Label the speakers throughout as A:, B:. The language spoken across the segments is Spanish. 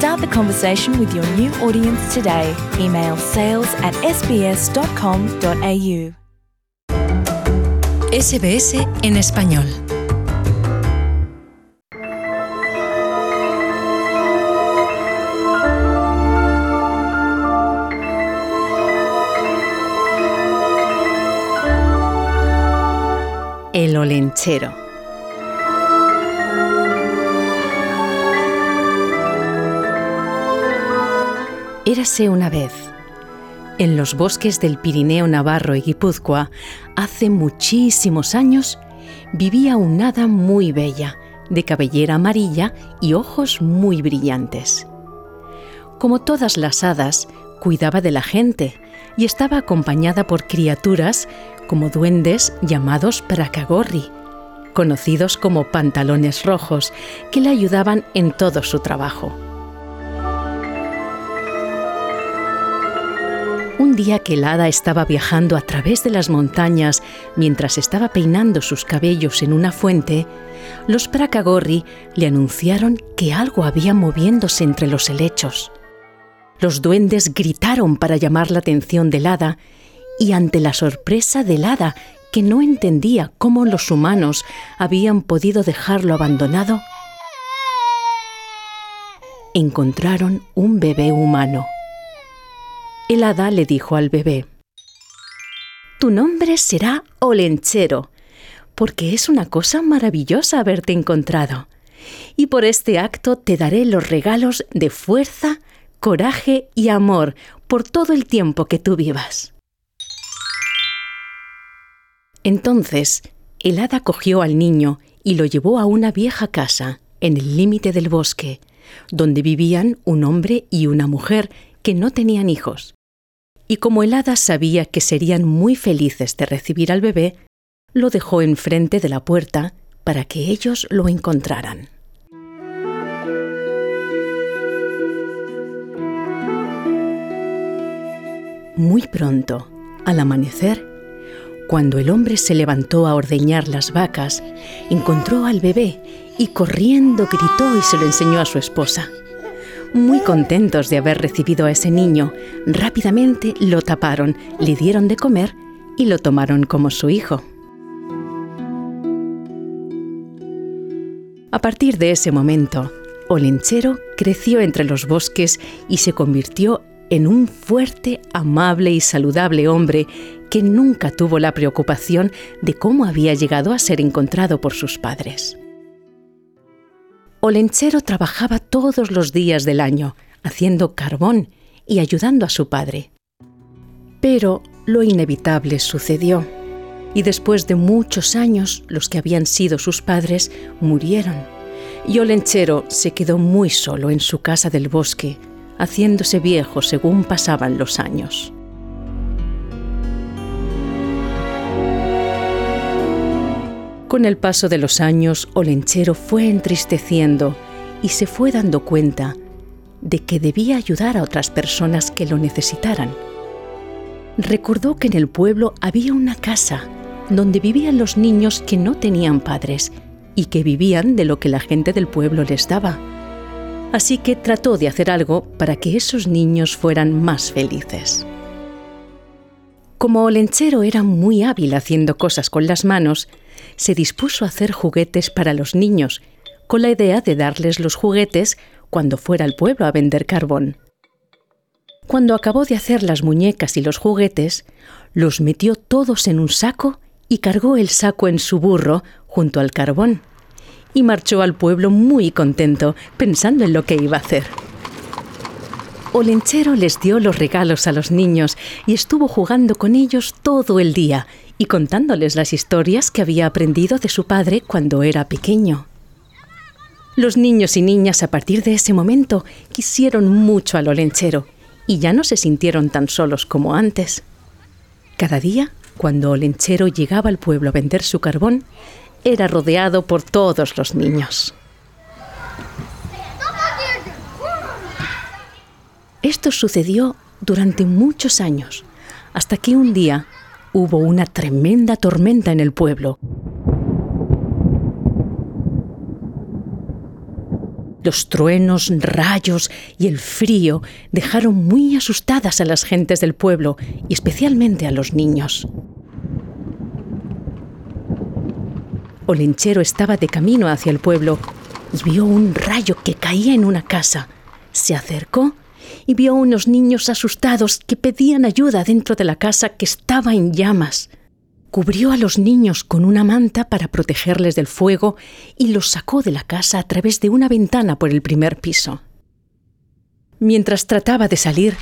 A: Start the conversation with your new audience today. Email sales at sbs.com.au.
B: SBS en español. El olenchero. Érase una vez, en los bosques del Pirineo Navarro y Guipúzcoa, hace muchísimos años, vivía una hada muy bella, de cabellera amarilla y ojos muy brillantes. Como todas las hadas, cuidaba de la gente y estaba acompañada por criaturas como duendes llamados Prakagorri, conocidos como pantalones rojos, que le ayudaban en todo su trabajo. Un día que el hada estaba viajando a través de las montañas mientras estaba peinando sus cabellos en una fuente, los Prakagorri le anunciaron que algo había moviéndose entre los helechos. Los duendes gritaron para llamar la atención del hada y ante la sorpresa del hada, que no entendía cómo los humanos habían podido dejarlo abandonado, encontraron un bebé humano. El hada le dijo al bebé, Tu nombre será Olenchero, porque es una cosa maravillosa haberte encontrado, y por este acto te daré los regalos de fuerza, coraje y amor por todo el tiempo que tú vivas. Entonces, el hada cogió al niño y lo llevó a una vieja casa, en el límite del bosque, donde vivían un hombre y una mujer que no tenían hijos. Y como el hada sabía que serían muy felices de recibir al bebé, lo dejó enfrente de la puerta para que ellos lo encontraran. Muy pronto, al amanecer, cuando el hombre se levantó a ordeñar las vacas, encontró al bebé y corriendo gritó y se lo enseñó a su esposa. Muy contentos de haber recibido a ese niño, rápidamente lo taparon, le dieron de comer y lo tomaron como su hijo. A partir de ese momento, Olenchero creció entre los bosques y se convirtió en un fuerte, amable y saludable hombre que nunca tuvo la preocupación de cómo había llegado a ser encontrado por sus padres. Olenchero trabajaba todos los días del año, haciendo carbón y ayudando a su padre. Pero lo inevitable sucedió, y después de muchos años los que habían sido sus padres murieron, y Olenchero se quedó muy solo en su casa del bosque, haciéndose viejo según pasaban los años. Con el paso de los años, Olenchero fue entristeciendo y se fue dando cuenta de que debía ayudar a otras personas que lo necesitaran. Recordó que en el pueblo había una casa donde vivían los niños que no tenían padres y que vivían de lo que la gente del pueblo les daba así que trató de hacer algo para que esos niños fueran más felices. Como Olenchero era muy hábil haciendo cosas con las manos, se dispuso a hacer juguetes para los niños, con la idea de darles los juguetes cuando fuera al pueblo a vender carbón. Cuando acabó de hacer las muñecas y los juguetes, los metió todos en un saco y cargó el saco en su burro junto al carbón y marchó al pueblo muy contento, pensando en lo que iba a hacer. Olenchero les dio los regalos a los niños y estuvo jugando con ellos todo el día y contándoles las historias que había aprendido de su padre cuando era pequeño. Los niños y niñas a partir de ese momento quisieron mucho al olenchero y ya no se sintieron tan solos como antes. Cada día, cuando Olenchero llegaba al pueblo a vender su carbón, era rodeado por todos los niños. Esto sucedió durante muchos años, hasta que un día hubo una tremenda tormenta en el pueblo. Los truenos, rayos y el frío dejaron muy asustadas a las gentes del pueblo y especialmente a los niños. Olenchero estaba de camino hacia el pueblo y vio un rayo que caía en una casa. Se acercó y vio unos niños asustados que pedían ayuda dentro de la casa que estaba en llamas. Cubrió a los niños con una manta para protegerles del fuego y los sacó de la casa a través de una ventana por el primer piso. Mientras trataba de salir,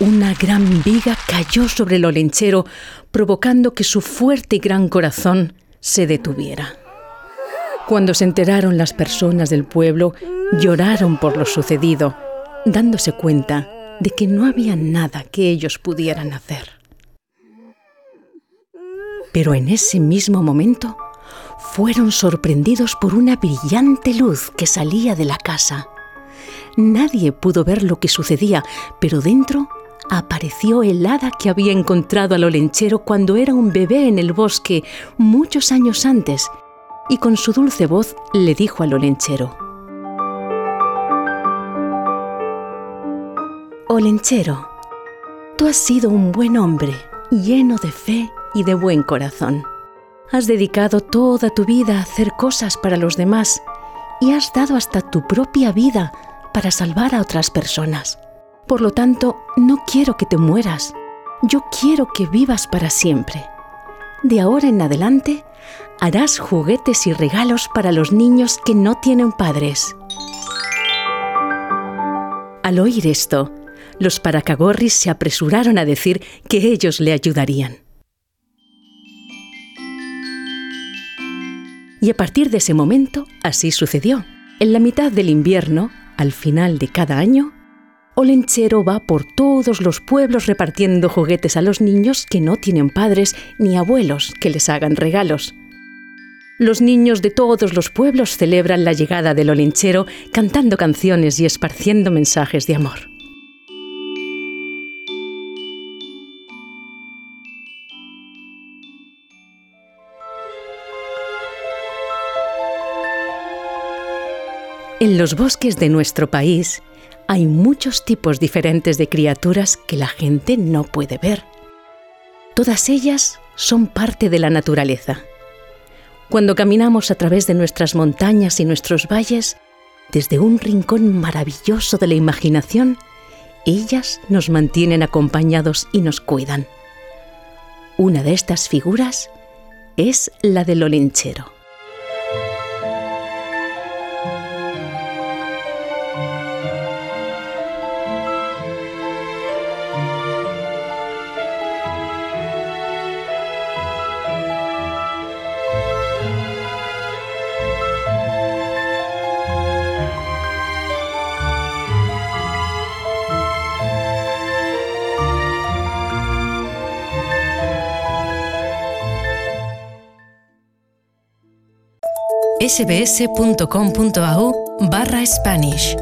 B: una gran viga cayó sobre el olenchero, provocando que su fuerte y gran corazón se detuviera. Cuando se enteraron las personas del pueblo, lloraron por lo sucedido, dándose cuenta de que no había nada que ellos pudieran hacer. Pero en ese mismo momento fueron sorprendidos por una brillante luz que salía de la casa. Nadie pudo ver lo que sucedía, pero dentro apareció el hada que había encontrado al olenchero cuando era un bebé en el bosque muchos años antes y con su dulce voz le dijo al olenchero, Olenchero, tú has sido un buen hombre, lleno de fe y de buen corazón. Has dedicado toda tu vida a hacer cosas para los demás y has dado hasta tu propia vida para salvar a otras personas. Por lo tanto, no quiero que te mueras. Yo quiero que vivas para siempre. De ahora en adelante, harás juguetes y regalos para los niños que no tienen padres. Al oír esto, los paracagorris se apresuraron a decir que ellos le ayudarían. Y a partir de ese momento, así sucedió. En la mitad del invierno, al final de cada año, Olenchero va por todos los pueblos repartiendo juguetes a los niños que no tienen padres ni abuelos que les hagan regalos. Los niños de todos los pueblos celebran la llegada del olenchero cantando canciones y esparciendo mensajes de amor. En los bosques de nuestro país hay muchos tipos diferentes de criaturas que la gente no puede ver. Todas ellas son parte de la naturaleza cuando caminamos a través de nuestras montañas y nuestros valles, desde un rincón maravilloso de la imaginación, ellas nos mantienen acompañados y nos cuidan. Una de estas figuras es la del olenchero.
A: sbs.com.au barra Spanish.